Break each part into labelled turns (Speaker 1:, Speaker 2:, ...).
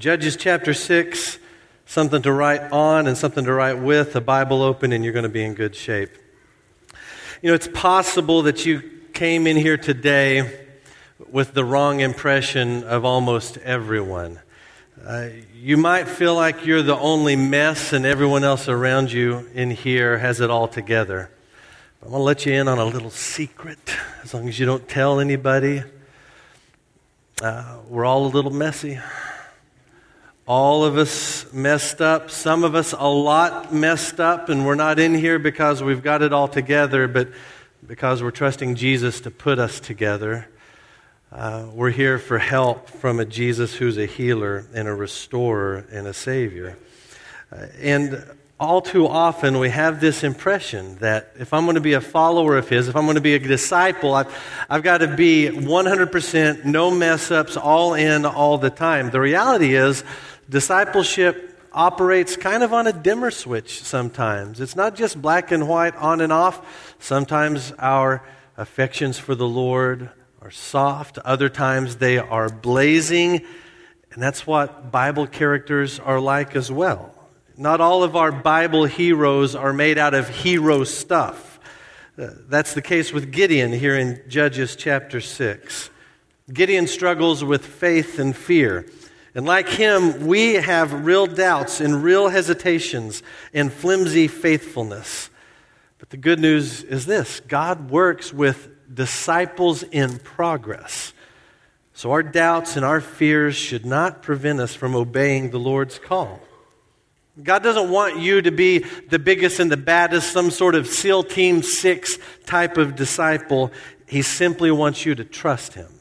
Speaker 1: Judges chapter 6, something to write on and something to write with, a Bible open, and you're going to be in good shape. You know, it's possible that you came in here today with the wrong impression of almost everyone. Uh, you might feel like you're the only mess and everyone else around you in here has it all together. I'm going to let you in on a little secret, as long as you don't tell anybody. Uh, we're all a little messy. All of us messed up. Some of us a lot messed up, and we're not in here because we've got it all together, but because we're trusting Jesus to put us together. Uh, we're here for help from a Jesus who's a healer and a restorer and a savior. Uh, and all too often we have this impression that if I'm going to be a follower of His, if I'm going to be a disciple, I've, I've got to be 100% no mess ups, all in all the time. The reality is, discipleship operates kind of on a dimmer switch sometimes. It's not just black and white, on and off. Sometimes our affections for the Lord are soft, other times they are blazing. And that's what Bible characters are like as well. Not all of our Bible heroes are made out of hero stuff. Uh, that's the case with Gideon here in Judges chapter 6. Gideon struggles with faith and fear. And like him, we have real doubts and real hesitations and flimsy faithfulness. But the good news is this God works with disciples in progress. So our doubts and our fears should not prevent us from obeying the Lord's call. God doesn't want you to be the biggest and the baddest, some sort of SEAL Team 6 type of disciple. He simply wants you to trust Him.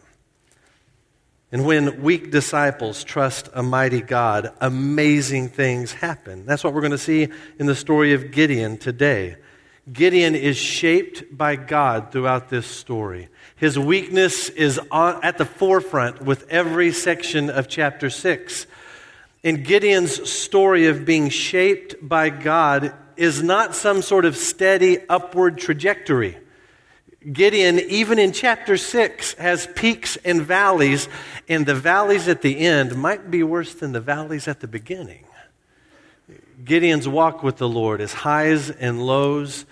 Speaker 1: And when weak disciples trust a mighty God, amazing things happen. That's what we're going to see in the story of Gideon today. Gideon is shaped by God throughout this story. His weakness is on, at the forefront with every section of chapter 6. And Gideon's story of being shaped by God is not some sort of steady upward trajectory. Gideon, even in chapter 6, has peaks and valleys, and the valleys at the end might be worse than the valleys at the beginning. Gideon's walk with the Lord is highs and lows,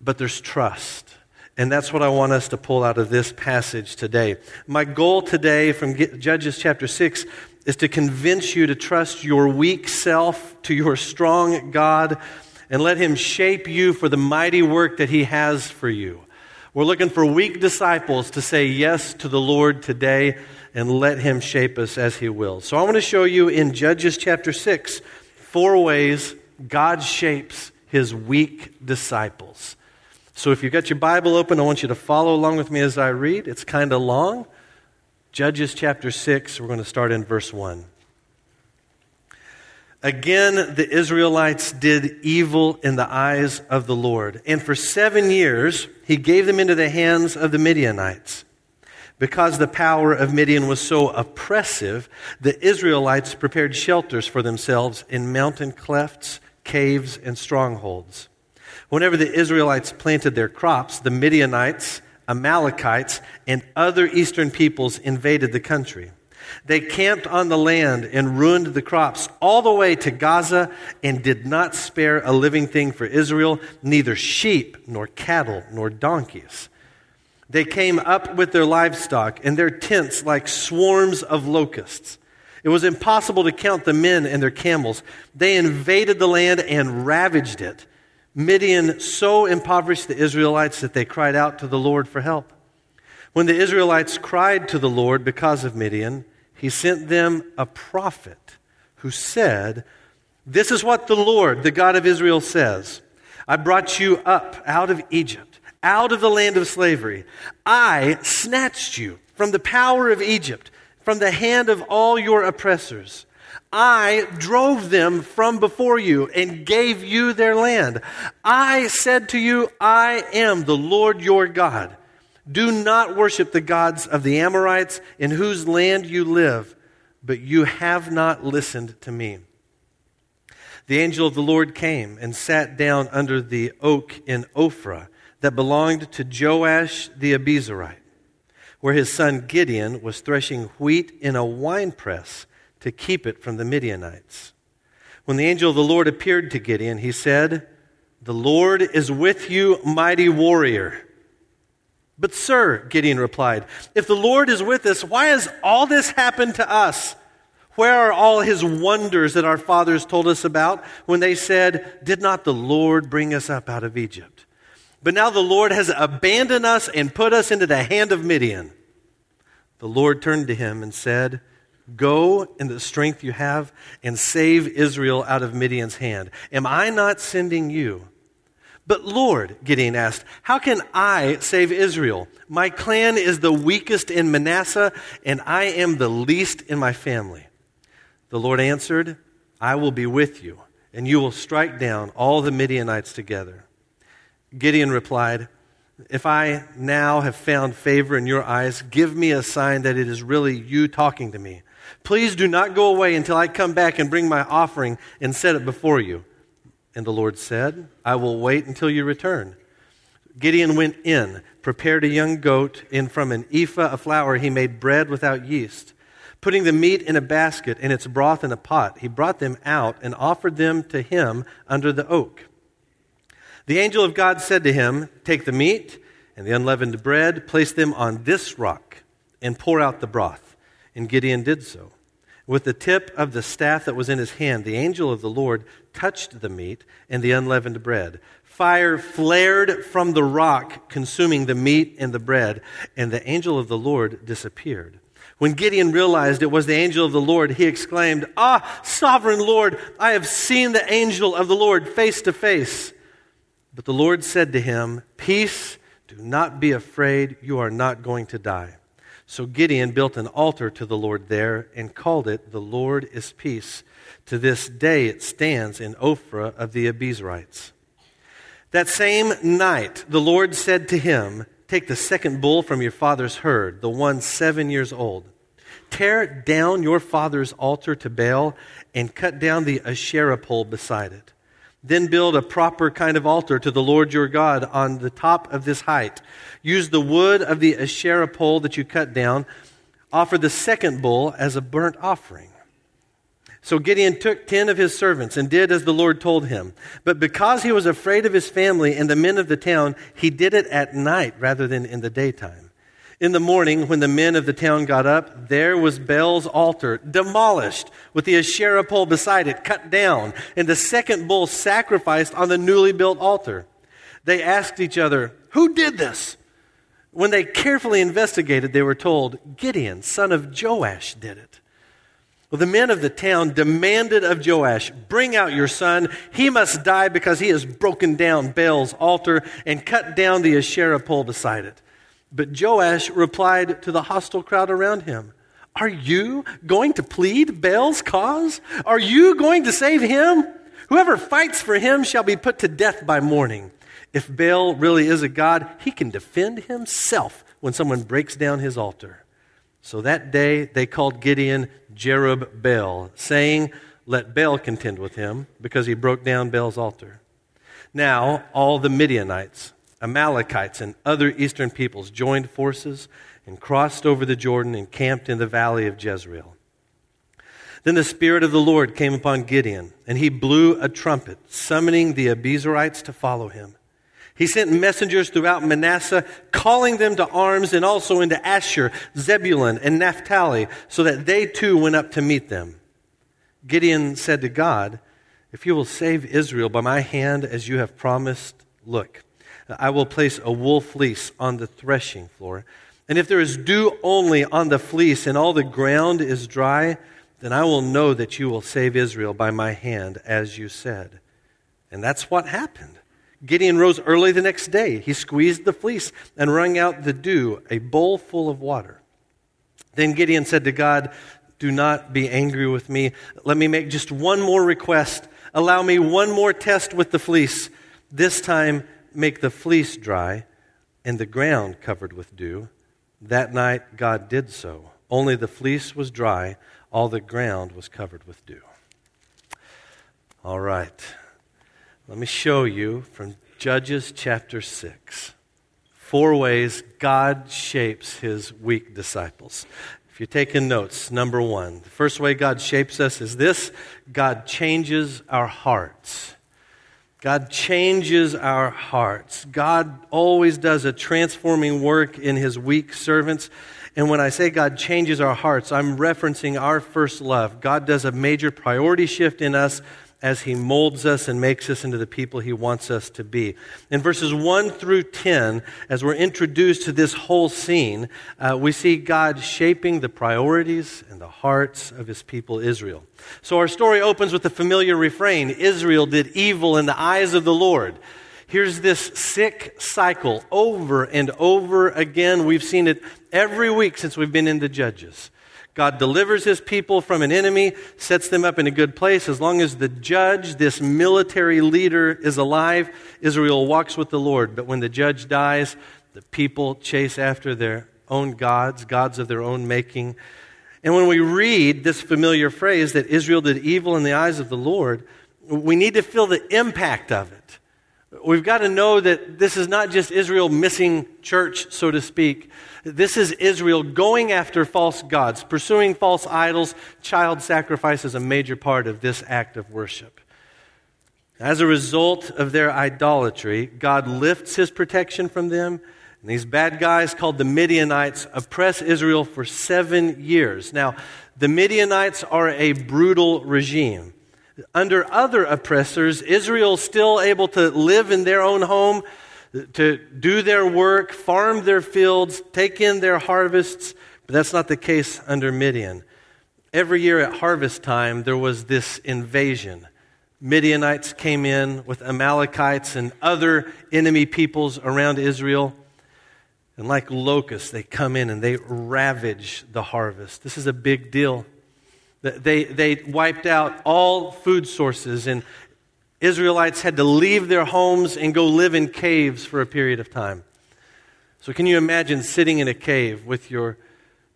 Speaker 1: but there's trust. And that's what I want us to pull out of this passage today. My goal today from Judges chapter 6 is to convince you to trust your weak self to your strong God and let Him shape you for the mighty work that He has for you. We're looking for weak disciples to say yes to the Lord today and let Him shape us as He will. So I want to show you in Judges chapter 6 four ways God shapes His weak disciples. So if you've got your Bible open, I want you to follow along with me as I read. It's kind of long. Judges chapter 6, we're going to start in verse 1. Again, the Israelites did evil in the eyes of the Lord. And for seven years, he gave them into the hands of the Midianites. Because the power of Midian was so oppressive, the Israelites prepared shelters for themselves in mountain clefts, caves, and strongholds. Whenever the Israelites planted their crops, the Midianites, Amalekites, and other eastern peoples invaded the country. They camped on the land and ruined the crops all the way to Gaza and did not spare a living thing for Israel, neither sheep, nor cattle, nor donkeys. They came up with their livestock and their tents like swarms of locusts. It was impossible to count the men and their camels. They invaded the land and ravaged it. Midian so impoverished the Israelites that they cried out to the Lord for help. When the Israelites cried to the Lord because of Midian, he sent them a prophet who said, This is what the Lord, the God of Israel, says I brought you up out of Egypt, out of the land of slavery. I snatched you from the power of Egypt, from the hand of all your oppressors. I drove them from before you and gave you their land. I said to you, I am the Lord your God. Do not worship the gods of the Amorites in whose land you live, but you have not listened to me. The angel of the Lord came and sat down under the oak in Ophrah that belonged to Joash the Abiezrite, where his son Gideon was threshing wheat in a winepress to keep it from the Midianites. When the angel of the Lord appeared to Gideon, he said, The Lord is with you, mighty warrior. But, sir, Gideon replied, if the Lord is with us, why has all this happened to us? Where are all his wonders that our fathers told us about when they said, Did not the Lord bring us up out of Egypt? But now the Lord has abandoned us and put us into the hand of Midian. The Lord turned to him and said, Go in the strength you have and save Israel out of Midian's hand. Am I not sending you? But Lord, Gideon asked, how can I save Israel? My clan is the weakest in Manasseh, and I am the least in my family. The Lord answered, I will be with you, and you will strike down all the Midianites together. Gideon replied, If I now have found favor in your eyes, give me a sign that it is really you talking to me. Please do not go away until I come back and bring my offering and set it before you. And the Lord said, I will wait until you return. Gideon went in, prepared a young goat, and from an ephah of flour he made bread without yeast. Putting the meat in a basket and its broth in a pot, he brought them out and offered them to him under the oak. The angel of God said to him, Take the meat and the unleavened bread, place them on this rock, and pour out the broth. And Gideon did so. With the tip of the staff that was in his hand, the angel of the Lord touched the meat and the unleavened bread. Fire flared from the rock, consuming the meat and the bread, and the angel of the Lord disappeared. When Gideon realized it was the angel of the Lord, he exclaimed, Ah, sovereign Lord, I have seen the angel of the Lord face to face. But the Lord said to him, Peace, do not be afraid, you are not going to die. So Gideon built an altar to the Lord there and called it, The Lord is Peace. To this day it stands in Ophrah of the Abiezrites. That same night, the Lord said to him, Take the second bull from your father's herd, the one seven years old. Tear down your father's altar to Baal and cut down the Asherah pole beside it. Then build a proper kind of altar to the Lord your God on the top of this height. Use the wood of the Asherah pole that you cut down. Offer the second bull as a burnt offering. So Gideon took ten of his servants and did as the Lord told him. But because he was afraid of his family and the men of the town, he did it at night rather than in the daytime. In the morning, when the men of the town got up, there was Baal's altar demolished with the Asherah pole beside it cut down, and the second bull sacrificed on the newly built altar. They asked each other, Who did this? When they carefully investigated, they were told, Gideon, son of Joash, did it. Well, the men of the town demanded of Joash, Bring out your son. He must die because he has broken down Baal's altar and cut down the Asherah pole beside it. But Joash replied to the hostile crowd around him, Are you going to plead Baal's cause? Are you going to save him? Whoever fights for him shall be put to death by morning. If Baal really is a god, he can defend himself when someone breaks down his altar. So that day they called Gideon Jerub Baal, saying, Let Baal contend with him, because he broke down Baal's altar. Now all the Midianites, Amalekites, and other eastern peoples joined forces and crossed over the Jordan and camped in the valley of Jezreel. Then the Spirit of the Lord came upon Gideon, and he blew a trumpet, summoning the Abiezrites to follow him. He sent messengers throughout Manasseh, calling them to arms, and also into Asher, Zebulun, and Naphtali, so that they too went up to meet them. Gideon said to God, If you will save Israel by my hand as you have promised, look, I will place a wool fleece on the threshing floor. And if there is dew only on the fleece and all the ground is dry, then I will know that you will save Israel by my hand, as you said. And that's what happened. Gideon rose early the next day. He squeezed the fleece and wrung out the dew, a bowl full of water. Then Gideon said to God, Do not be angry with me. Let me make just one more request. Allow me one more test with the fleece. This time, make the fleece dry and the ground covered with dew. That night God did so. Only the fleece was dry, all the ground was covered with dew. All right. Let me show you from Judges chapter 6 four ways God shapes his weak disciples. If you're taking notes, number one, the first way God shapes us is this God changes our hearts. God changes our hearts. God always does a transforming work in his weak servants. And when I say God changes our hearts, I'm referencing our first love. God does a major priority shift in us as he molds us and makes us into the people he wants us to be. In verses 1 through 10, as we're introduced to this whole scene, uh, we see God shaping the priorities and the hearts of his people Israel. So our story opens with the familiar refrain Israel did evil in the eyes of the Lord. Here's this sick cycle over and over again. We've seen it every week since we've been in the Judges. God delivers his people from an enemy, sets them up in a good place. As long as the judge, this military leader, is alive, Israel walks with the Lord. But when the judge dies, the people chase after their own gods, gods of their own making. And when we read this familiar phrase that Israel did evil in the eyes of the Lord, we need to feel the impact of it. We've got to know that this is not just Israel missing church, so to speak. This is Israel going after false gods, pursuing false idols. Child sacrifice is a major part of this act of worship. As a result of their idolatry, God lifts his protection from them. And these bad guys, called the Midianites, oppress Israel for seven years. Now, the Midianites are a brutal regime under other oppressors, Israel still able to live in their own home, to do their work, farm their fields, take in their harvests, but that's not the case under Midian. Every year at harvest time, there was this invasion. Midianites came in with Amalekites and other enemy peoples around Israel. And like locusts, they come in and they ravage the harvest. This is a big deal. They, they wiped out all food sources, and Israelites had to leave their homes and go live in caves for a period of time. So, can you imagine sitting in a cave with your,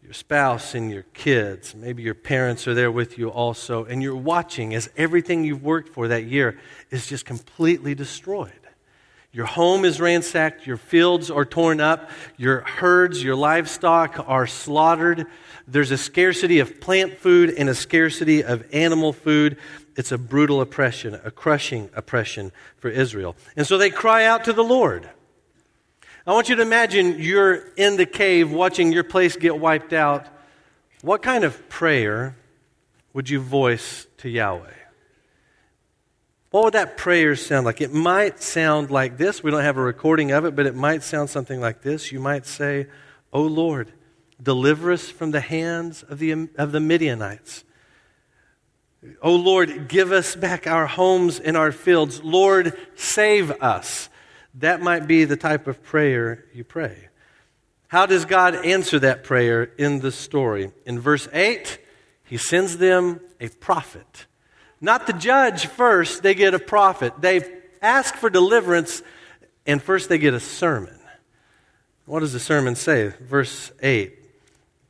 Speaker 1: your spouse and your kids? Maybe your parents are there with you also, and you're watching as everything you've worked for that year is just completely destroyed. Your home is ransacked, your fields are torn up, your herds, your livestock are slaughtered. There's a scarcity of plant food and a scarcity of animal food. It's a brutal oppression, a crushing oppression for Israel. And so they cry out to the Lord. I want you to imagine you're in the cave watching your place get wiped out. What kind of prayer would you voice to Yahweh? What would that prayer sound like? It might sound like this. We don't have a recording of it, but it might sound something like this. You might say, Oh Lord, Deliver us from the hands of the, of the Midianites. Oh Lord, give us back our homes and our fields. Lord, save us. That might be the type of prayer you pray. How does God answer that prayer in the story? In verse 8, he sends them a prophet. Not the judge first, they get a prophet. They ask for deliverance, and first they get a sermon. What does the sermon say? Verse 8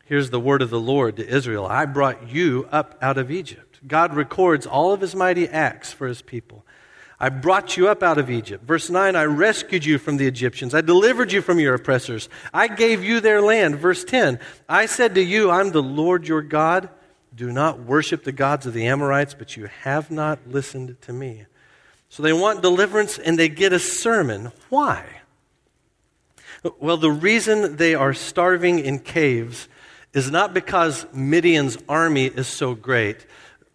Speaker 1: Here's the word of the Lord to Israel I brought you up out of Egypt. God records all of his mighty acts for his people. I brought you up out of Egypt. Verse 9, I rescued you from the Egyptians. I delivered you from your oppressors. I gave you their land. Verse 10, I said to you, I'm the Lord your God. Do not worship the gods of the Amorites, but you have not listened to me. So they want deliverance and they get a sermon. Why? Well, the reason they are starving in caves is not because Midian's army is so great,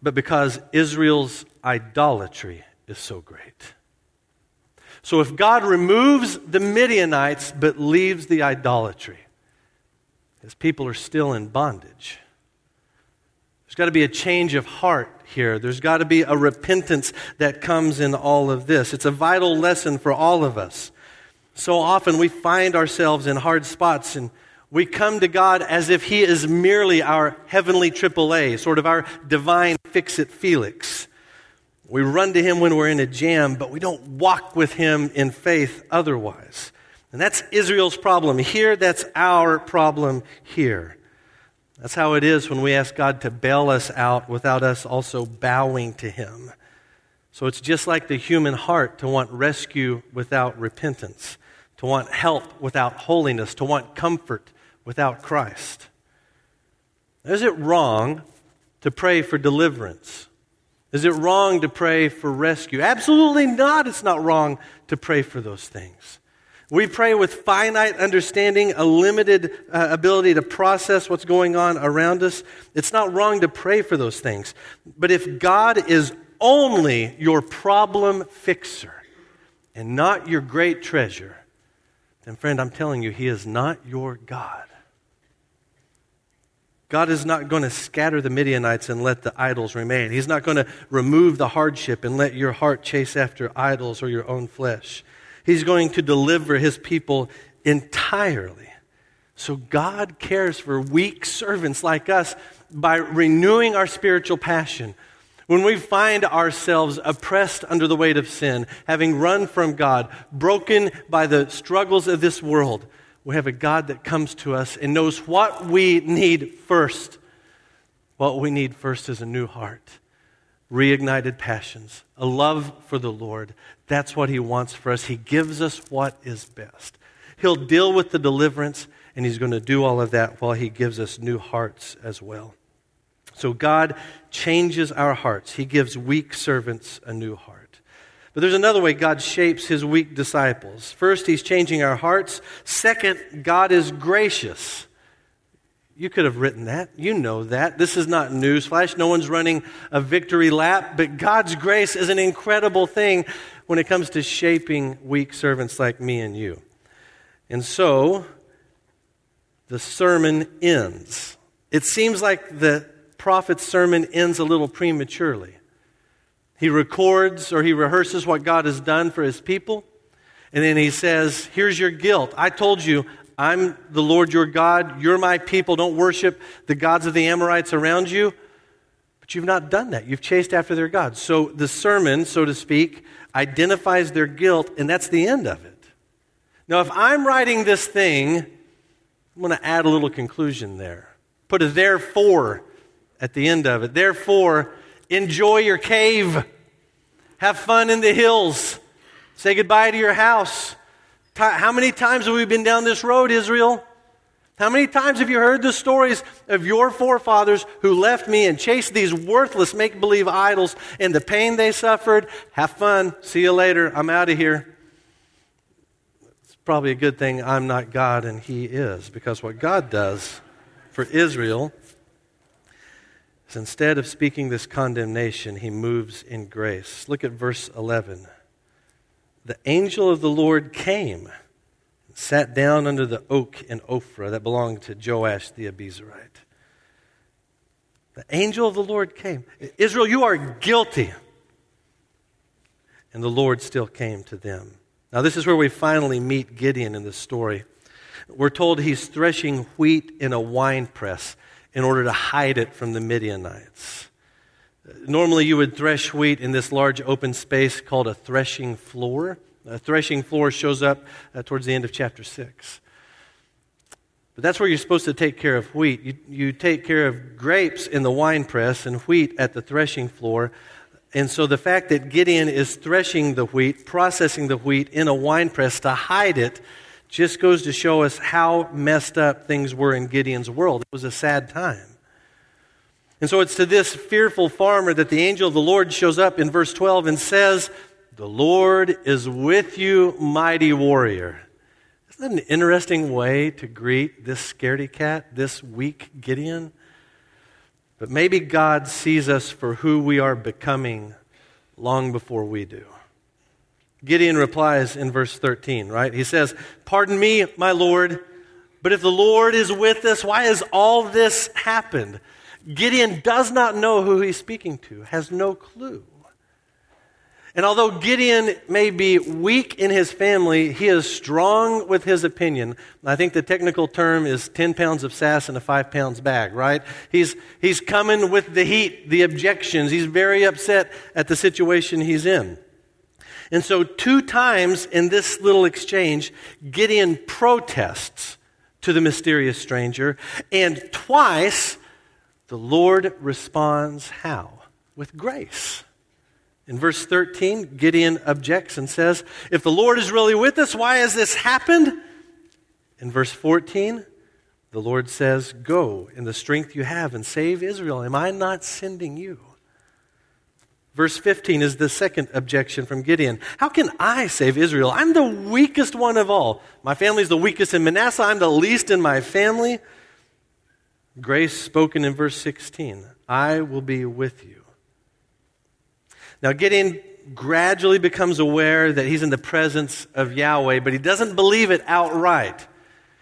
Speaker 1: but because Israel's idolatry is so great. So if God removes the Midianites but leaves the idolatry, his people are still in bondage. There's got to be a change of heart here. There's got to be a repentance that comes in all of this. It's a vital lesson for all of us. So often we find ourselves in hard spots and we come to God as if He is merely our heavenly AAA, sort of our divine fix it Felix. We run to Him when we're in a jam, but we don't walk with Him in faith otherwise. And that's Israel's problem here. That's our problem here. That's how it is when we ask God to bail us out without us also bowing to Him. So it's just like the human heart to want rescue without repentance, to want help without holiness, to want comfort without Christ. Is it wrong to pray for deliverance? Is it wrong to pray for rescue? Absolutely not. It's not wrong to pray for those things. We pray with finite understanding, a limited uh, ability to process what's going on around us. It's not wrong to pray for those things. But if God is only your problem fixer and not your great treasure, then, friend, I'm telling you, He is not your God. God is not going to scatter the Midianites and let the idols remain. He's not going to remove the hardship and let your heart chase after idols or your own flesh. He's going to deliver his people entirely. So God cares for weak servants like us by renewing our spiritual passion. When we find ourselves oppressed under the weight of sin, having run from God, broken by the struggles of this world, we have a God that comes to us and knows what we need first. What we need first is a new heart, reignited passions, a love for the Lord. That's what He wants for us. He gives us what is best. He'll deal with the deliverance, and He's going to do all of that while He gives us new hearts as well. So God changes our hearts, He gives weak servants a new heart. But there's another way God shapes his weak disciples. First, he's changing our hearts. Second, God is gracious. You could have written that. You know that. This is not newsflash. No one's running a victory lap, but God's grace is an incredible thing when it comes to shaping weak servants like me and you. And so, the sermon ends. It seems like the prophet's sermon ends a little prematurely. He records or he rehearses what God has done for his people. And then he says, Here's your guilt. I told you, I'm the Lord your God. You're my people. Don't worship the gods of the Amorites around you. But you've not done that. You've chased after their gods. So the sermon, so to speak, identifies their guilt, and that's the end of it. Now, if I'm writing this thing, I'm going to add a little conclusion there. Put a therefore at the end of it. Therefore, enjoy your cave. Have fun in the hills. Say goodbye to your house. How many times have we been down this road, Israel? How many times have you heard the stories of your forefathers who left me and chased these worthless make believe idols and the pain they suffered? Have fun. See you later. I'm out of here. It's probably a good thing I'm not God and He is, because what God does for Israel is instead of speaking this condemnation, he moves in grace. Look at verse 11. The angel of the Lord came sat down under the oak in Ophrah that belonged to Joash the Abiezrite. The angel of the Lord came. Israel, you are guilty. And the Lord still came to them. Now, this is where we finally meet Gideon in the story. We're told he's threshing wheat in a wine press in order to hide it from the Midianites. Normally, you would thresh wheat in this large open space called a threshing floor. A threshing floor shows up uh, towards the end of chapter 6. But that's where you're supposed to take care of wheat. You, you take care of grapes in the wine press and wheat at the threshing floor. And so the fact that Gideon is threshing the wheat, processing the wheat in a wine press to hide it, just goes to show us how messed up things were in Gideon's world. It was a sad time. And so it's to this fearful farmer that the angel of the Lord shows up in verse 12 and says, The Lord is with you, mighty warrior. Isn't that an interesting way to greet this scaredy cat, this weak Gideon? But maybe God sees us for who we are becoming long before we do. Gideon replies in verse 13, right? He says, Pardon me, my Lord, but if the Lord is with us, why has all this happened? Gideon does not know who he's speaking to, has no clue. And although Gideon may be weak in his family, he is strong with his opinion. I think the technical term is 10 pounds of sass in a 5 pounds bag, right? He's, he's coming with the heat, the objections. He's very upset at the situation he's in. And so, two times in this little exchange, Gideon protests to the mysterious stranger, and twice the Lord responds how? With grace. In verse 13, Gideon objects and says, If the Lord is really with us, why has this happened? In verse 14, The Lord says, Go in the strength you have and save Israel. Am I not sending you? Verse 15 is the second objection from Gideon. How can I save Israel? I'm the weakest one of all. My family's the weakest in Manasseh. I'm the least in my family. Grace spoken in verse 16 I will be with you. Now, Gideon gradually becomes aware that he's in the presence of Yahweh, but he doesn't believe it outright.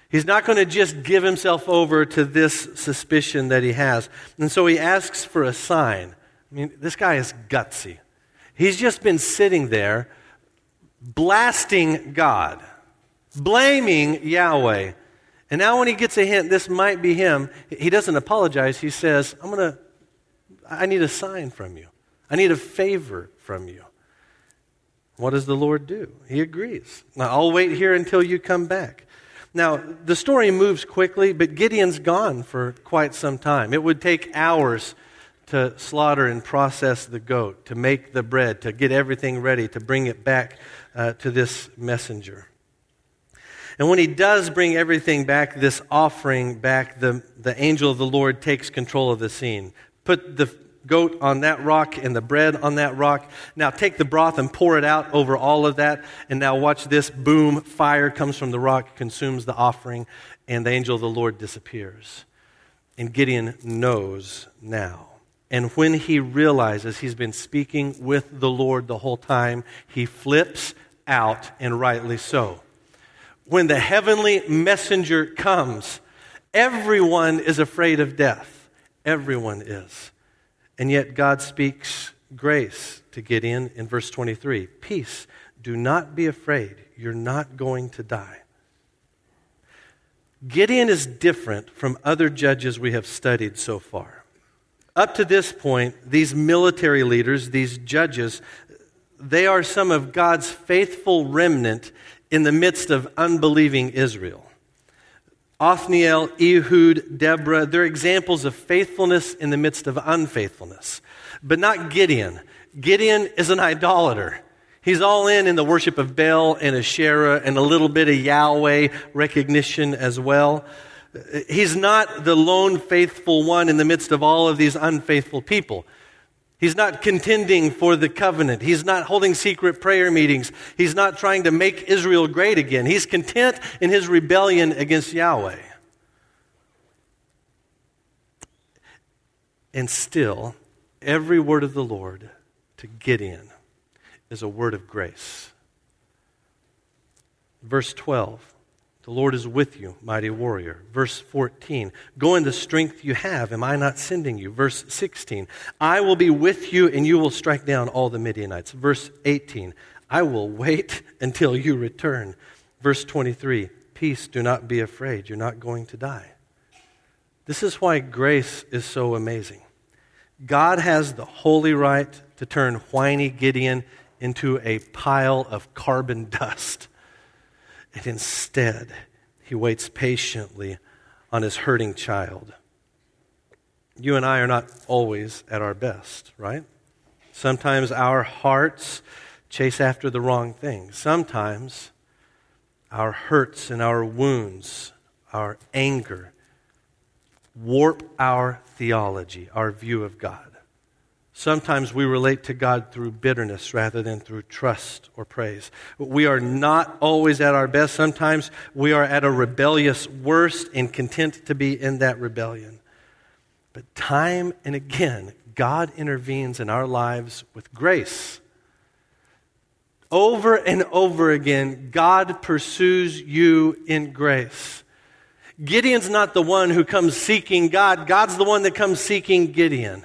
Speaker 1: He's not going to just give himself over to this suspicion that he has. And so he asks for a sign. I mean, this guy is gutsy. He's just been sitting there blasting God, blaming Yahweh. And now, when he gets a hint this might be him, he doesn't apologize. He says, I'm going to, I need a sign from you. I need a favor from you. What does the Lord do? He agrees. Now, I'll wait here until you come back. Now, the story moves quickly, but Gideon's gone for quite some time. It would take hours to slaughter and process the goat, to make the bread, to get everything ready, to bring it back uh, to this messenger. And when he does bring everything back, this offering back, the, the angel of the Lord takes control of the scene. Put the goat on that rock and the bread on that rock. Now take the broth and pour it out over all of that. And now watch this boom, fire comes from the rock, consumes the offering, and the angel of the Lord disappears. And Gideon knows now. And when he realizes he's been speaking with the Lord the whole time, he flips out, and rightly so. When the heavenly messenger comes, everyone is afraid of death. Everyone is. And yet God speaks grace to Gideon in verse 23 Peace, do not be afraid. You're not going to die. Gideon is different from other judges we have studied so far. Up to this point, these military leaders, these judges, they are some of God's faithful remnant in the midst of unbelieving Israel. Othniel, Ehud, Deborah, they're examples of faithfulness in the midst of unfaithfulness. But not Gideon. Gideon is an idolater. He's all in in the worship of Baal and Asherah and a little bit of Yahweh recognition as well. He's not the lone faithful one in the midst of all of these unfaithful people. He's not contending for the covenant. He's not holding secret prayer meetings. He's not trying to make Israel great again. He's content in his rebellion against Yahweh. And still, every word of the Lord to Gideon is a word of grace. Verse 12 the Lord is with you, mighty warrior. Verse 14, go in the strength you have. Am I not sending you? Verse 16, I will be with you and you will strike down all the Midianites. Verse 18, I will wait until you return. Verse 23, peace, do not be afraid. You're not going to die. This is why grace is so amazing. God has the holy right to turn whiny Gideon into a pile of carbon dust and instead, he waits patiently on his hurting child. You and I are not always at our best, right? Sometimes our hearts chase after the wrong things. Sometimes our hurts and our wounds, our anger, warp our theology, our view of God. Sometimes we relate to God through bitterness rather than through trust or praise. We are not always at our best. Sometimes we are at a rebellious worst and content to be in that rebellion. But time and again, God intervenes in our lives with grace. Over and over again, God pursues you in grace. Gideon's not the one who comes seeking God, God's the one that comes seeking Gideon.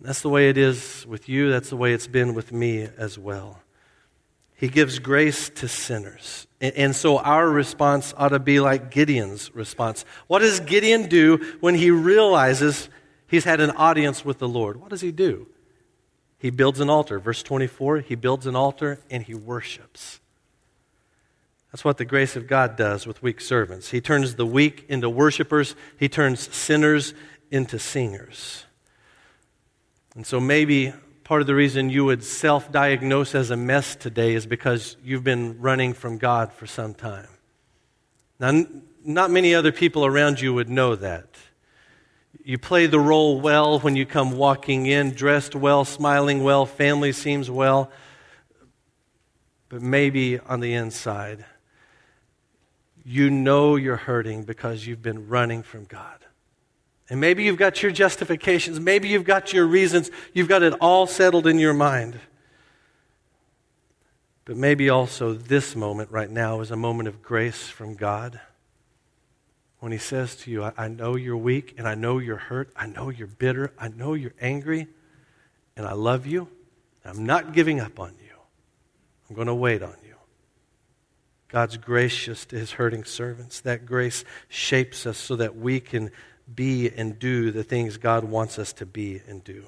Speaker 1: That's the way it is with you. That's the way it's been with me as well. He gives grace to sinners. And so our response ought to be like Gideon's response. What does Gideon do when he realizes he's had an audience with the Lord? What does he do? He builds an altar. Verse 24, he builds an altar and he worships. That's what the grace of God does with weak servants. He turns the weak into worshipers, he turns sinners into singers. And so maybe part of the reason you would self diagnose as a mess today is because you've been running from God for some time. Now, not many other people around you would know that. You play the role well when you come walking in, dressed well, smiling well, family seems well. But maybe on the inside, you know you're hurting because you've been running from God. And maybe you've got your justifications, maybe you've got your reasons, you've got it all settled in your mind. But maybe also this moment right now is a moment of grace from God when He says to you, I, know you're weak and I know you're hurt. I know you're bitter. I know you're angry. And I love you. I'm not giving up on you. I'm going to wait on you. God's gracious to His hurting servants. That grace shapes us so that we can be and do the things God wants us to be and do.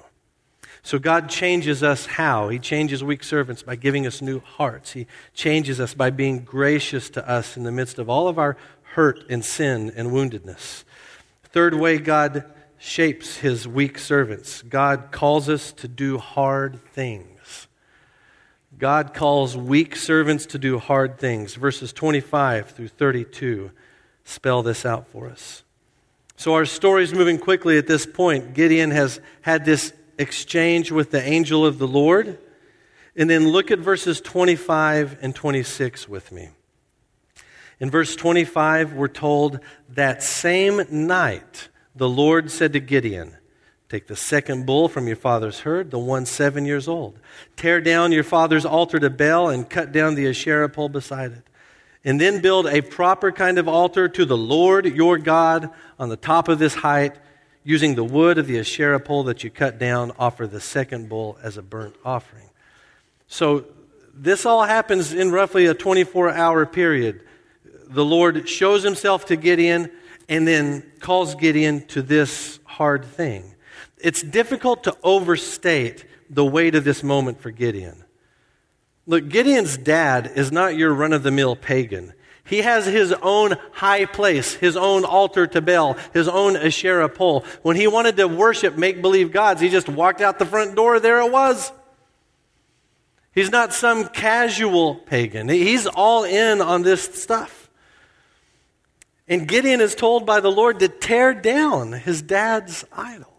Speaker 1: So God changes us how? He changes weak servants by giving us new hearts. He changes us by being gracious to us in the midst of all of our hurt and sin and woundedness. Third way God shapes his weak servants God calls us to do hard things. God calls weak servants to do hard things. Verses 25 through 32 spell this out for us. So our story is moving quickly at this point. Gideon has had this exchange with the angel of the Lord. And then look at verses 25 and 26 with me. In verse 25, we're told that same night the Lord said to Gideon, Take the second bull from your father's herd, the one seven years old. Tear down your father's altar to Baal and cut down the Asherah pole beside it. And then build a proper kind of altar to the Lord your God on the top of this height using the wood of the Asherah pole that you cut down, offer the second bull as a burnt offering. So this all happens in roughly a 24 hour period. The Lord shows himself to Gideon and then calls Gideon to this hard thing. It's difficult to overstate the weight of this moment for Gideon. Look, Gideon's dad is not your run of the mill pagan. He has his own high place, his own altar to Baal, his own Asherah pole. When he wanted to worship make believe gods, he just walked out the front door, there it was. He's not some casual pagan. He's all in on this stuff. And Gideon is told by the Lord to tear down his dad's idols.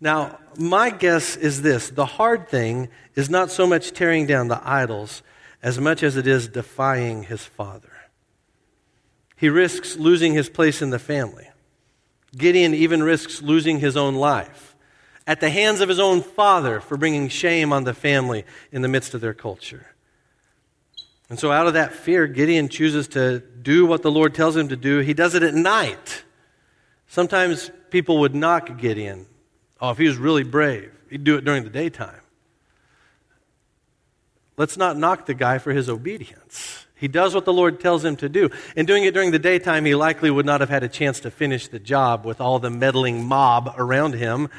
Speaker 1: Now, my guess is this the hard thing is not so much tearing down the idols as much as it is defying his father. He risks losing his place in the family. Gideon even risks losing his own life at the hands of his own father for bringing shame on the family in the midst of their culture. And so, out of that fear, Gideon chooses to do what the Lord tells him to do. He does it at night. Sometimes people would knock Gideon. Oh, if he was really brave, he'd do it during the daytime. Let's not knock the guy for his obedience. He does what the Lord tells him to do. In doing it during the daytime, he likely would not have had a chance to finish the job with all the meddling mob around him.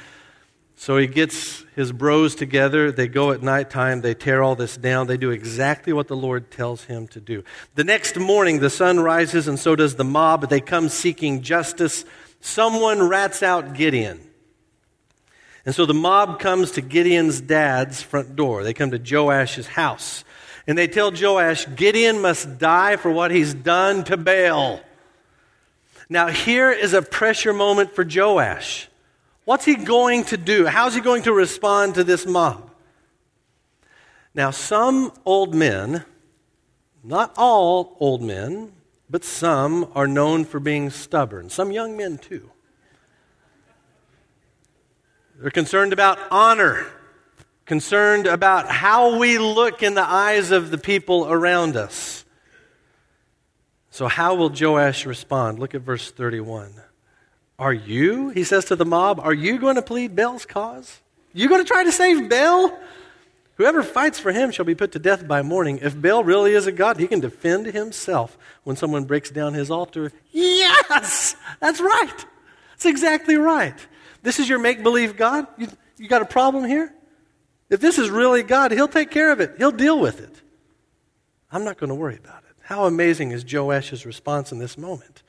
Speaker 1: So he gets his bros together. They go at nighttime. They tear all this down. They do exactly what the Lord tells him to do. The next morning, the sun rises, and so does the mob. They come seeking justice. Someone rats out Gideon. And so the mob comes to Gideon's dad's front door. They come to Joash's house. And they tell Joash, Gideon must die for what he's done to Baal. Now, here is a pressure moment for Joash. What's he going to do? How's he going to respond to this mob? Now, some old men, not all old men, but some are known for being stubborn. Some young men, too. They're concerned about honor, concerned about how we look in the eyes of the people around us. So, how will Joash respond? Look at verse 31. Are you, he says to the mob, are you going to plead Baal's cause? You going to try to save Baal? Whoever fights for him shall be put to death by morning. If Baal really is a god, he can defend himself when someone breaks down his altar. Yes, that's right. That's exactly right. This is your make believe God? You, you got a problem here? If this is really God, He'll take care of it, He'll deal with it. I'm not going to worry about it. How amazing is Joash's response in this moment?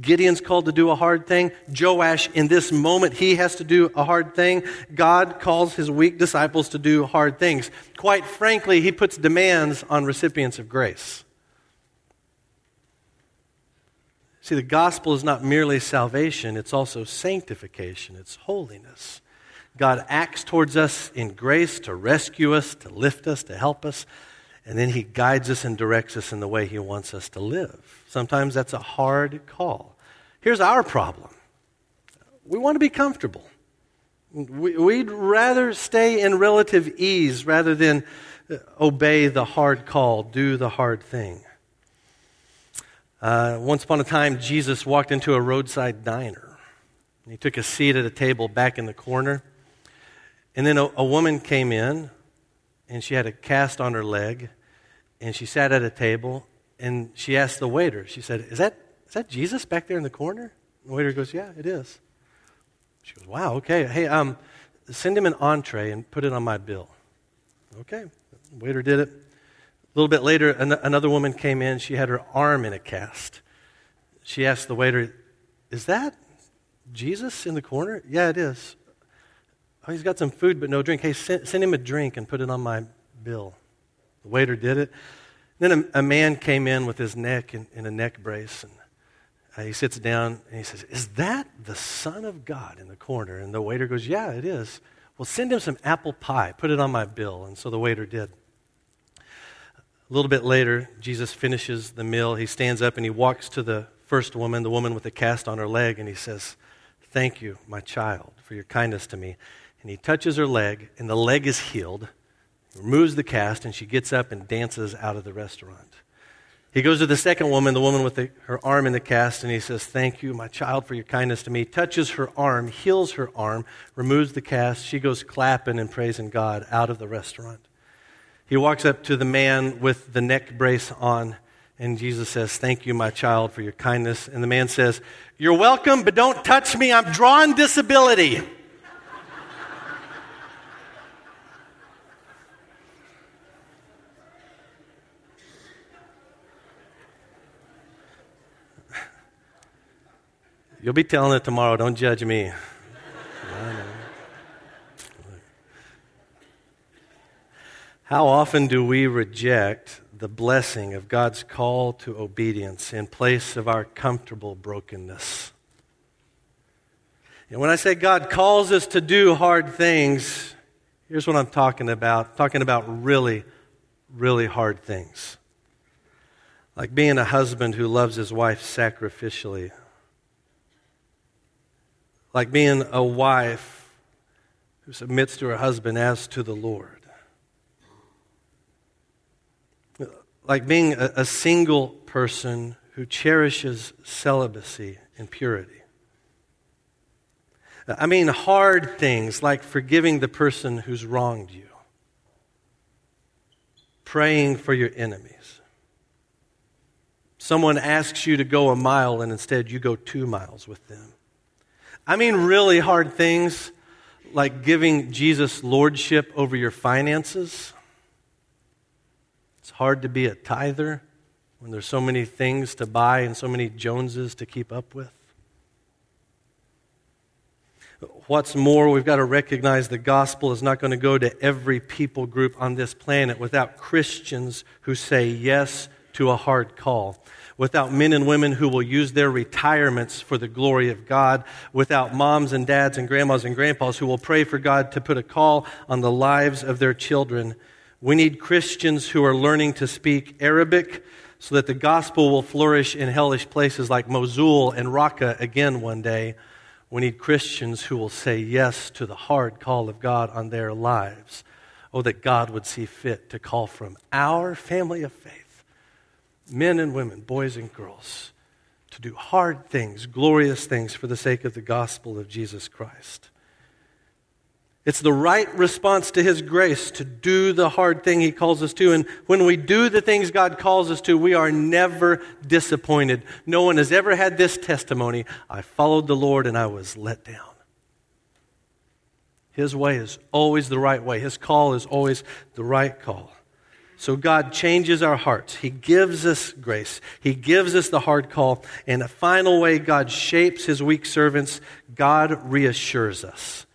Speaker 1: Gideon's called to do a hard thing. Joash, in this moment, he has to do a hard thing. God calls his weak disciples to do hard things. Quite frankly, he puts demands on recipients of grace. See, the gospel is not merely salvation, it's also sanctification, it's holiness. God acts towards us in grace to rescue us, to lift us, to help us, and then He guides us and directs us in the way He wants us to live. Sometimes that's a hard call. Here's our problem we want to be comfortable. We'd rather stay in relative ease rather than uh, obey the hard call, do the hard thing. Uh, once upon a time, Jesus walked into a roadside diner. He took a seat at a table back in the corner. And then a, a woman came in, and she had a cast on her leg, and she sat at a table, and she asked the waiter, she said, Is that, is that Jesus back there in the corner? The waiter goes, Yeah, it is. She goes, Wow, okay. Hey, um, send him an entree and put it on my bill. Okay. The waiter did it. A little bit later, an- another woman came in. She had her arm in a cast. She asked the waiter, Is that Jesus in the corner? Yeah, it is. Oh, he's got some food but no drink. Hey, send, send him a drink and put it on my bill. The waiter did it. Then a, a man came in with his neck in, in a neck brace, and uh, he sits down and he says, Is that the Son of God in the corner? And the waiter goes, Yeah, it is. Well, send him some apple pie. Put it on my bill. And so the waiter did. A little bit later, Jesus finishes the meal. He stands up and he walks to the first woman, the woman with the cast on her leg, and he says, Thank you, my child, for your kindness to me. And he touches her leg, and the leg is healed. He removes the cast, and she gets up and dances out of the restaurant. He goes to the second woman, the woman with the, her arm in the cast, and he says, Thank you, my child, for your kindness to me. Touches her arm, heals her arm, removes the cast. She goes clapping and praising God out of the restaurant. He walks up to the man with the neck brace on, and Jesus says, Thank you, my child, for your kindness. And the man says, You're welcome, but don't touch me. I'm drawing disability. You'll be telling it tomorrow. Don't judge me. How often do we reject the blessing of God's call to obedience in place of our comfortable brokenness? And when I say God calls us to do hard things, here's what I'm talking about. I'm talking about really, really hard things. Like being a husband who loves his wife sacrificially. Like being a wife who submits to her husband as to the Lord like being a, a single person who cherishes celibacy and purity. I mean, hard things like forgiving the person who's wronged you, praying for your enemies. Someone asks you to go a mile and instead you go two miles with them. I mean, really hard things like giving Jesus lordship over your finances it's hard to be a tither when there's so many things to buy and so many Joneses to keep up with. What's more, we've got to recognize the gospel is not going to go to every people group on this planet without Christians who say yes to a hard call, without men and women who will use their retirements for the glory of God, without moms and dads and grandmas and grandpas who will pray for God to put a call on the lives of their children we need Christians who are learning to speak Arabic so that the gospel will flourish in hellish places like Mosul and Raqqa again one day. We need Christians who will say yes to the hard call of God on their lives. Oh, that God would see fit to call from our family of faith, men and women, boys and girls, to do hard things, glorious things for the sake of the gospel of Jesus Christ. It's the right response to His grace to do the hard thing He calls us to. And when we do the things God calls us to, we are never disappointed. No one has ever had this testimony I followed the Lord and I was let down. His way is always the right way, His call is always the right call. So God changes our hearts. He gives us grace. He gives us the hard call. And a final way God shapes His weak servants, God reassures us.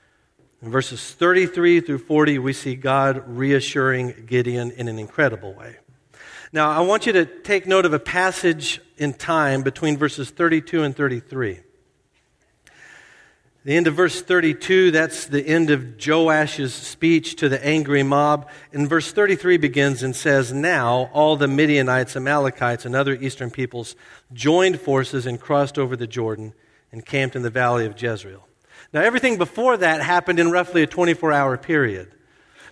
Speaker 1: In verses 33 through 40, we see God reassuring Gideon in an incredible way. Now, I want you to take note of a passage in time between verses 32 and 33. The end of verse 32, that's the end of Joash's speech to the angry mob. And verse 33 begins and says, Now all the Midianites, Amalekites, and other eastern peoples joined forces and crossed over the Jordan and camped in the valley of Jezreel. Now, everything before that happened in roughly a 24 hour period.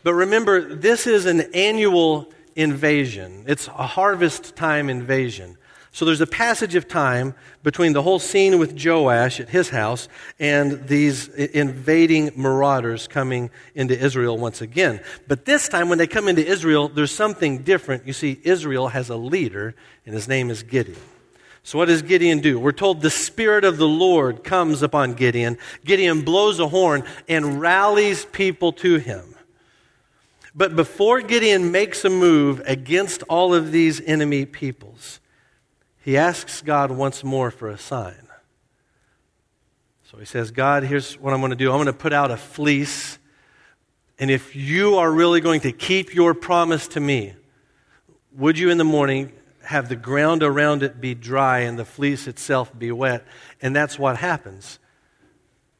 Speaker 1: But remember, this is an annual invasion, it's a harvest time invasion. So there's a passage of time between the whole scene with Joash at his house and these invading marauders coming into Israel once again. But this time, when they come into Israel, there's something different. You see, Israel has a leader, and his name is Gideon. So, what does Gideon do? We're told the Spirit of the Lord comes upon Gideon. Gideon blows a horn and rallies people to him. But before Gideon makes a move against all of these enemy peoples, he asks God once more for a sign. So he says, God, here's what I'm going to do. I'm going to put out a fleece. And if you are really going to keep your promise to me, would you in the morning have the ground around it be dry and the fleece itself be wet? And that's what happens.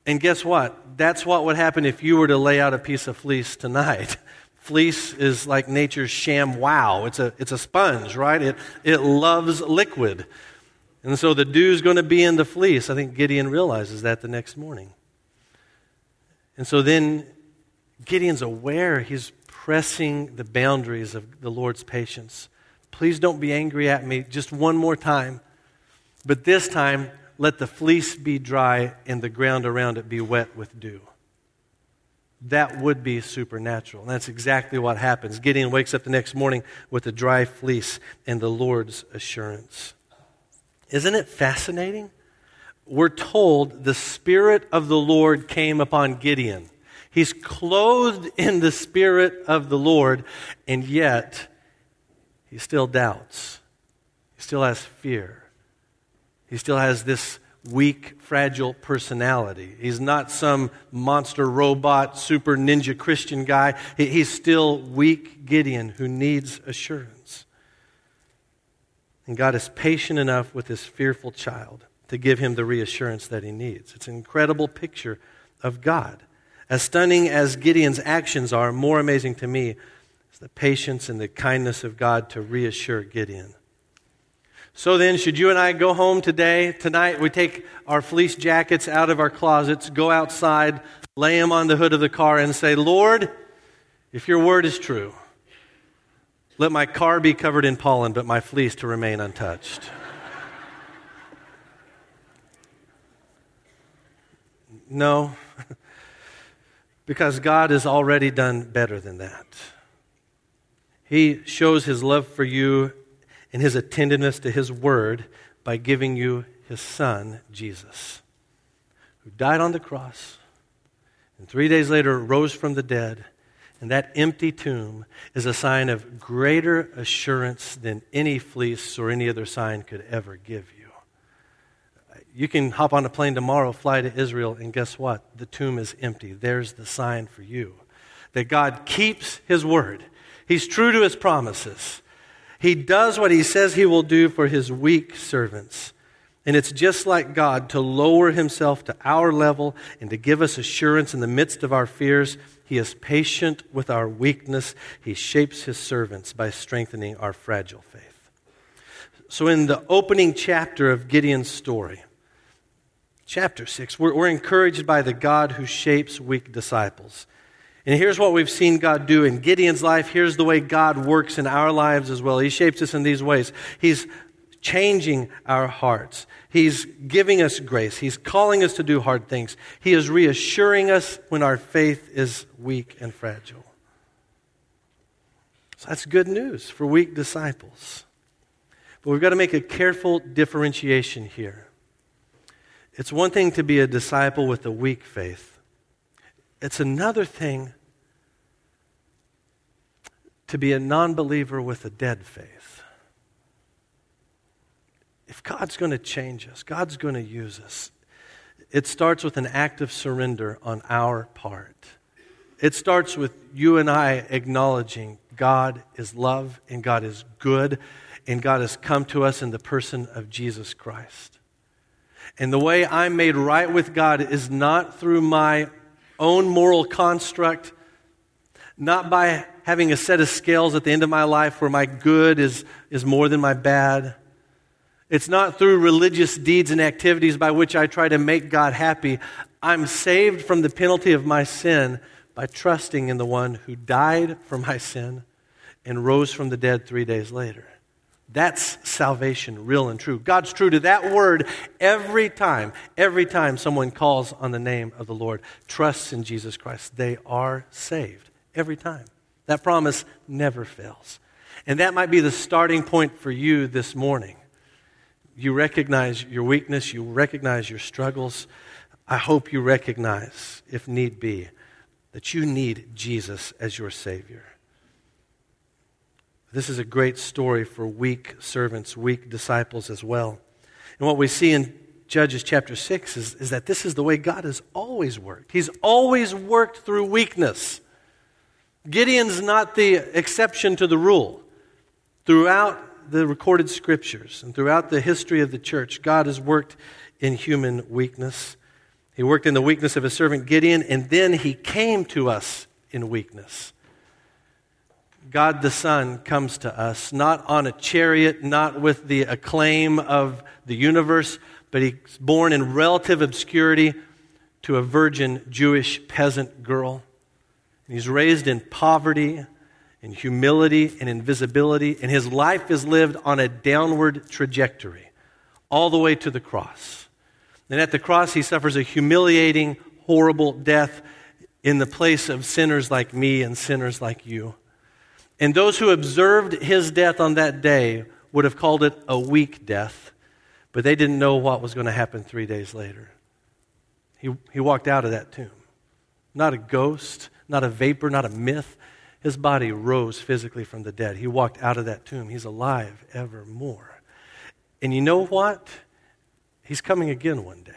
Speaker 1: And guess what? That's what would happen if you were to lay out a piece of fleece tonight. Fleece is like nature's ShamWow. It's a, it's a sponge, right? It, it loves liquid. And so the dew's going to be in the fleece. I think Gideon realizes that the next morning. And so then Gideon's aware he's pressing the boundaries of the Lord's patience. Please don't be angry at me just one more time. But this time, let the fleece be dry and the ground around it be wet with dew that would be supernatural. And that's exactly what happens. Gideon wakes up the next morning with a dry fleece and the Lord's assurance. Isn't it fascinating? We're told the Spirit of the Lord came upon Gideon. He's clothed in the Spirit of the Lord, and yet he still doubts. He still has fear. He still has this weak, fragile personality. He's not some monster robot, super ninja Christian guy. He's still weak Gideon who needs assurance. And God is patient enough with this fearful child to give him the reassurance that he needs. It's an incredible picture of God. As stunning as Gideon's actions are, more amazing to me is the patience and the kindness of God to reassure Gideon. So then, should you and I go home today, tonight, we take our fleece jackets out of our closets, go outside, lay them on the hood of the car, and say, Lord, if your word is true, let my car be covered in pollen, but my fleece to remain untouched. no, because God has already done better than that. He shows his love for you and his attentiveness to his word by giving you his son, Jesus, who died on the cross and three days later rose from the dead. And that empty tomb is a sign of greater assurance than any fleece or any other sign could ever give you. You can hop on a plane tomorrow, fly to Israel, and guess what? The tomb is empty. There's the sign for you that God keeps his word. He's true to his promises. He does what he says he will do for his weak servants. And it's just like God to lower himself to our level and to give us assurance in the midst of our fears. He is patient with our weakness. He shapes his servants by strengthening our fragile faith. So, in the opening chapter of Gideon's story, chapter 6, we're, we're encouraged by the God who shapes weak disciples. And here's what we've seen God do in Gideon's life. Here's the way God works in our lives as well. He shapes us in these ways. He's changing our hearts. He's giving us grace. He's calling us to do hard things. He is reassuring us when our faith is weak and fragile. So that's good news for weak disciples. But we've got to make a careful differentiation here. It's one thing to be a disciple with a weak faith. It's another thing to be a non believer with a dead faith. If God's going to change us, God's going to use us, it starts with an act of surrender on our part. It starts with you and I acknowledging, God is love, and God is good, and God has come to us in the person of Jesus Christ. And the way I'm made right with God is not through my own moral construct, not by having a set of scales at the end of my life where my good is, is more than my bad. It's not through religious deeds and activities by which I try to make God happy. I'm saved from the penalty of my sin by trusting in the one who died for my sin and rose from the dead three days later. That's salvation, real and true. God's true to that word every time. Every time someone calls on the name of the Lord, trusts in Jesus Christ, they are saved. Every time. That promise never fails. And that might be the starting point for you this morning. You recognize your weakness, you recognize your struggles. I hope you recognize, if need be, that you need Jesus as your Savior. This is a great story for weak servants, weak disciples as well. And what we see in Judges chapter 6 is, is that this is the way God has always worked. He's always worked through weakness. Gideon's not the exception to the rule. Throughout the recorded scriptures and throughout the history of the church, God has worked in human weakness. He worked in the weakness of his servant Gideon, and then he came to us in weakness. God the Son comes to us, not on a chariot, not with the acclaim of the universe, but he's born in relative obscurity to a virgin Jewish peasant girl. And he's raised in poverty, in humility, and invisibility, and his life is lived on a downward trajectory, all the way to the cross. And at the cross, he suffers a humiliating, horrible death in the place of sinners like me and sinners like you. And those who observed his death on that day would have called it a weak death, but they didn't know what was going to happen three days later. He, he walked out of that tomb. Not a ghost, not a vapor, not a myth. His body rose physically from the dead. He walked out of that tomb. He's alive evermore. And you know what? He's coming again one day.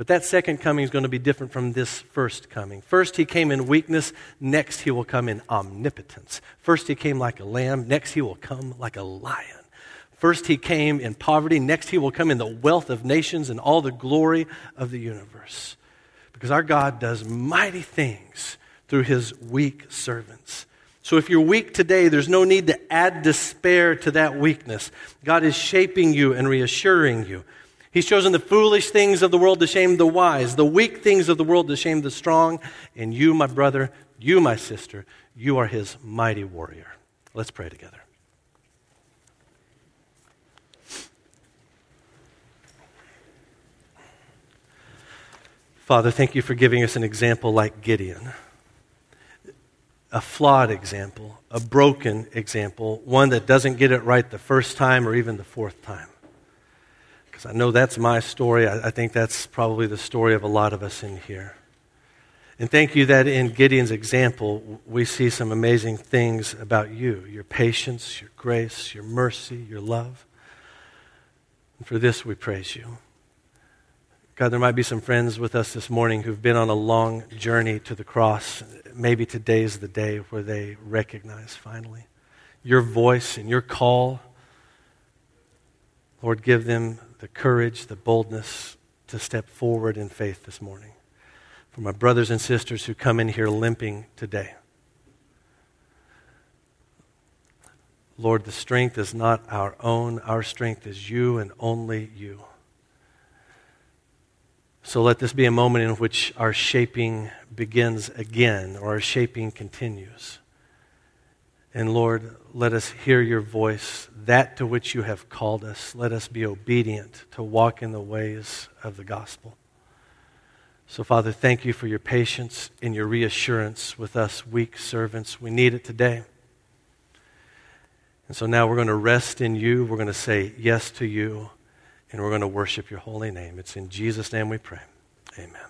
Speaker 1: But that second coming is going to be different from this first coming. First, he came in weakness. Next, he will come in omnipotence. First, he came like a lamb. Next, he will come like a lion. First, he came in poverty. Next, he will come in the wealth of nations and all the glory of the universe. Because our God does mighty things through his weak servants. So if you're weak today, there's no need to add despair to that weakness. God is shaping you and reassuring you. He's chosen the foolish things of the world to shame the wise, the weak things of the world to shame the strong. And you, my brother, you, my sister, you are his mighty warrior. Let's pray together. Father, thank you for giving us an example like Gideon. A flawed example, a broken example, one that doesn't get it right the first time or even the fourth time because I know that's my story. I, I think that's probably the story of a lot of us in here. And thank you that in Gideon's example, we see some amazing things about you your patience, your grace, your mercy, your love. And for this, we praise you. God, there might be some friends with us this morning who've been on a long journey to the cross. Maybe today's the day where they recognize finally your voice and your call. Lord, give them the courage, the boldness to step forward in faith this morning. For my brothers and sisters who come in here limping today. Lord, the strength is not our own. Our strength is you and only you. So let this be a moment in which our shaping begins again or our shaping continues. And Lord, let us hear your voice, that to which you have called us. Let us be obedient to walk in the ways of the gospel. So, Father, thank you for your patience and your reassurance with us weak servants. We need it today. And so now we're going to rest in you. We're going to say yes to you, and we're going to worship your holy name. It's in Jesus' name we pray. Amen.